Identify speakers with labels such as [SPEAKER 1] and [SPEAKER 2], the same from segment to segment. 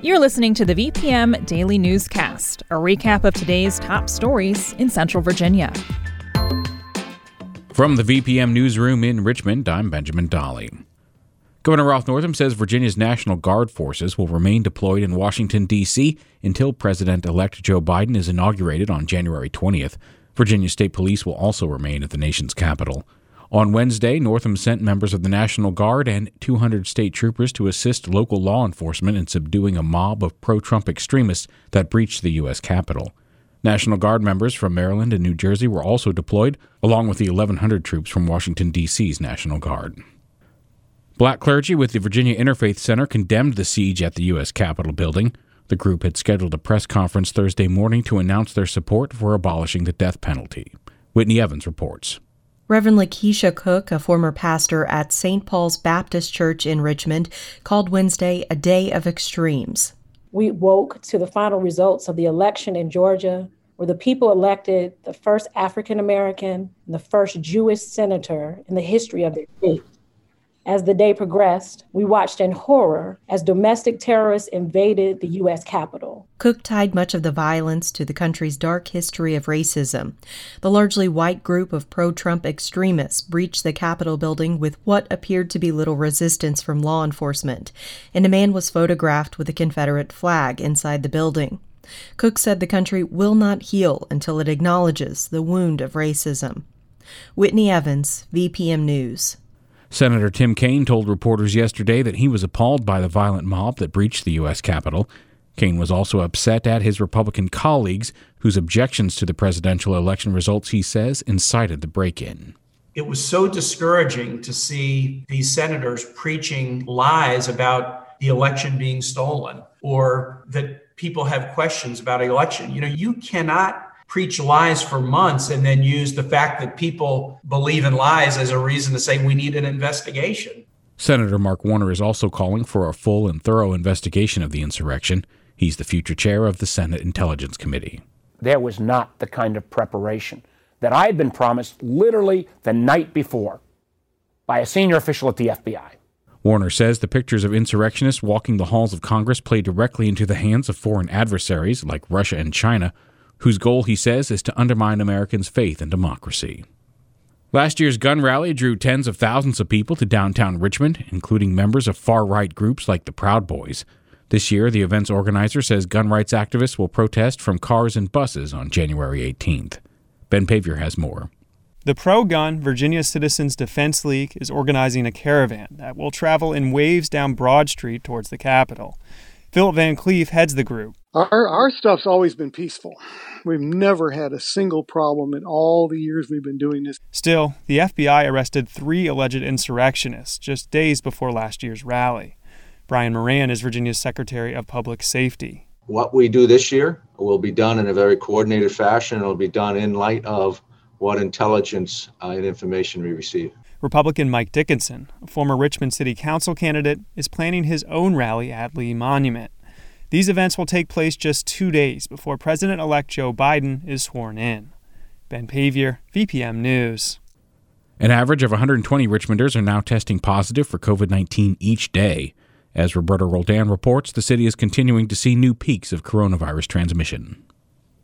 [SPEAKER 1] You're listening to the VPM Daily Newscast, a recap of today's top stories in Central Virginia.
[SPEAKER 2] From the VPM Newsroom in Richmond, I'm Benjamin Dolly. Governor Ralph Northam says Virginia's National Guard forces will remain deployed in Washington, D.C. until President elect Joe Biden is inaugurated on January 20th. Virginia State Police will also remain at the nation's capital. On Wednesday, Northam sent members of the National Guard and 200 state troopers to assist local law enforcement in subduing a mob of pro Trump extremists that breached the U.S. Capitol. National Guard members from Maryland and New Jersey were also deployed, along with the 1,100 troops from Washington, D.C.'s National Guard. Black clergy with the Virginia Interfaith Center condemned the siege at the U.S. Capitol building. The group had scheduled a press conference Thursday morning to announce their support for abolishing the death penalty. Whitney Evans reports.
[SPEAKER 3] Reverend Lakeisha Cook, a former pastor at St. Paul's Baptist Church in Richmond, called Wednesday a day of extremes.
[SPEAKER 4] We woke to the final results of the election in Georgia, where the people elected the first African American and the first Jewish senator in the history of their state. As the day progressed, we watched in horror as domestic terrorists invaded the U.S. Capitol.
[SPEAKER 3] Cook tied much of the violence to the country's dark history of racism. The largely white group of pro Trump extremists breached the Capitol building with what appeared to be little resistance from law enforcement, and a man was photographed with a Confederate flag inside the building. Cook said the country will not heal until it acknowledges the wound of racism. Whitney Evans, VPM News.
[SPEAKER 2] Senator Tim Kaine told reporters yesterday that he was appalled by the violent mob that breached the U.S. Capitol. Kaine was also upset at his Republican colleagues, whose objections to the presidential election results, he says, incited the break in.
[SPEAKER 5] It was so discouraging to see these senators preaching lies about the election being stolen or that people have questions about election. You know, you cannot preach lies for months and then use the fact that people believe in lies as a reason to say we need an investigation.
[SPEAKER 2] Senator Mark Warner is also calling for a full and thorough investigation of the insurrection. He's the future chair of the Senate Intelligence Committee.
[SPEAKER 6] There was not the kind of preparation that I had been promised literally the night before by a senior official at the FBI.
[SPEAKER 2] Warner says the pictures of insurrectionists walking the halls of Congress play directly into the hands of foreign adversaries like Russia and China whose goal, he says, is to undermine Americans' faith in democracy. Last year's gun rally drew tens of thousands of people to downtown Richmond, including members of far right groups like the Proud Boys. This year, the event's organizer says gun rights activists will protest from cars and buses on January 18th. Ben Paviour has more.
[SPEAKER 7] The pro gun Virginia Citizens Defense League is organizing a caravan that will travel in waves down Broad Street towards the Capitol. Philip Van Cleave heads the group.
[SPEAKER 8] Our, our stuff's always been peaceful. We've never had a single problem in all the years we've been doing this.
[SPEAKER 7] Still, the FBI arrested three alleged insurrectionists just days before last year's rally. Brian Moran is Virginia's Secretary of Public Safety.
[SPEAKER 9] What we do this year will be done in a very coordinated fashion. It will be done in light of what intelligence uh, and information we receive.
[SPEAKER 7] Republican Mike Dickinson, a former Richmond City Council candidate, is planning his own rally at Lee Monument. These events will take place just two days before President elect Joe Biden is sworn in. Ben Paviour, VPM News.
[SPEAKER 2] An average of 120 Richmonders are now testing positive for COVID 19 each day. As Roberto Roldan reports, the city is continuing to see new peaks of coronavirus transmission.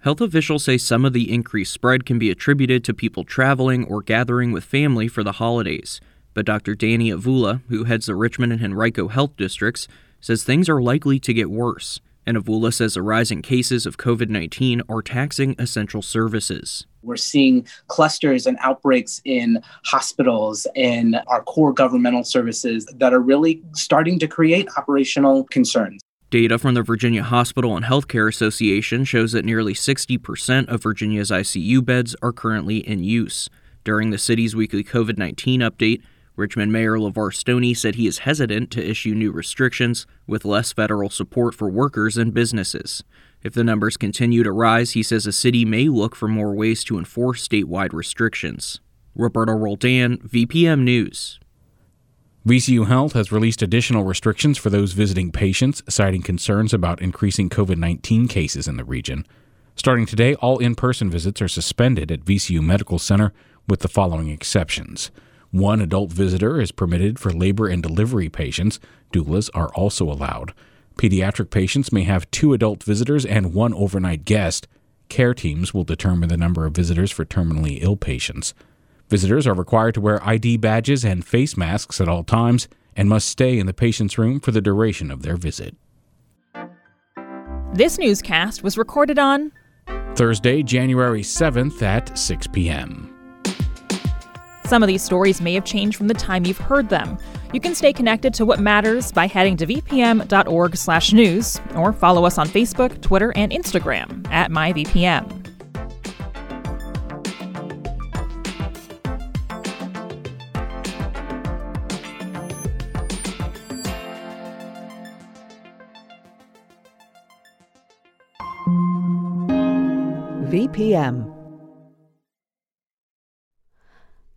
[SPEAKER 10] Health officials say some of the increased spread can be attributed to people traveling or gathering with family for the holidays. But Dr. Danny Avula, who heads the Richmond and Henrico health districts, says things are likely to get worse, and Avula says the rising cases of COVID 19 are taxing essential services.
[SPEAKER 11] We're seeing clusters and outbreaks in hospitals and our core governmental services that are really starting to create operational concerns.
[SPEAKER 10] Data from the Virginia Hospital and Healthcare Association shows that nearly 60% of Virginia's ICU beds are currently in use. During the city's weekly COVID 19 update, Richmond Mayor LeVar Stoney said he is hesitant to issue new restrictions with less federal support for workers and businesses. If the numbers continue to rise, he says a city may look for more ways to enforce statewide restrictions. Roberto Roldan, VPM News.
[SPEAKER 2] VCU Health has released additional restrictions for those visiting patients, citing concerns about increasing COVID 19 cases in the region. Starting today, all in person visits are suspended at VCU Medical Center with the following exceptions. One adult visitor is permitted for labor and delivery patients. Doulas are also allowed. Pediatric patients may have two adult visitors and one overnight guest. Care teams will determine the number of visitors for terminally ill patients. Visitors are required to wear ID badges and face masks at all times and must stay in the patient's room for the duration of their visit.
[SPEAKER 1] This newscast was recorded on
[SPEAKER 2] Thursday, January 7th at 6 p.m.
[SPEAKER 1] Some of these stories may have changed from the time you've heard them. You can stay connected to what matters by heading to vpm.org/news or follow us on Facebook, Twitter, and Instagram at myvpm.
[SPEAKER 12] VPM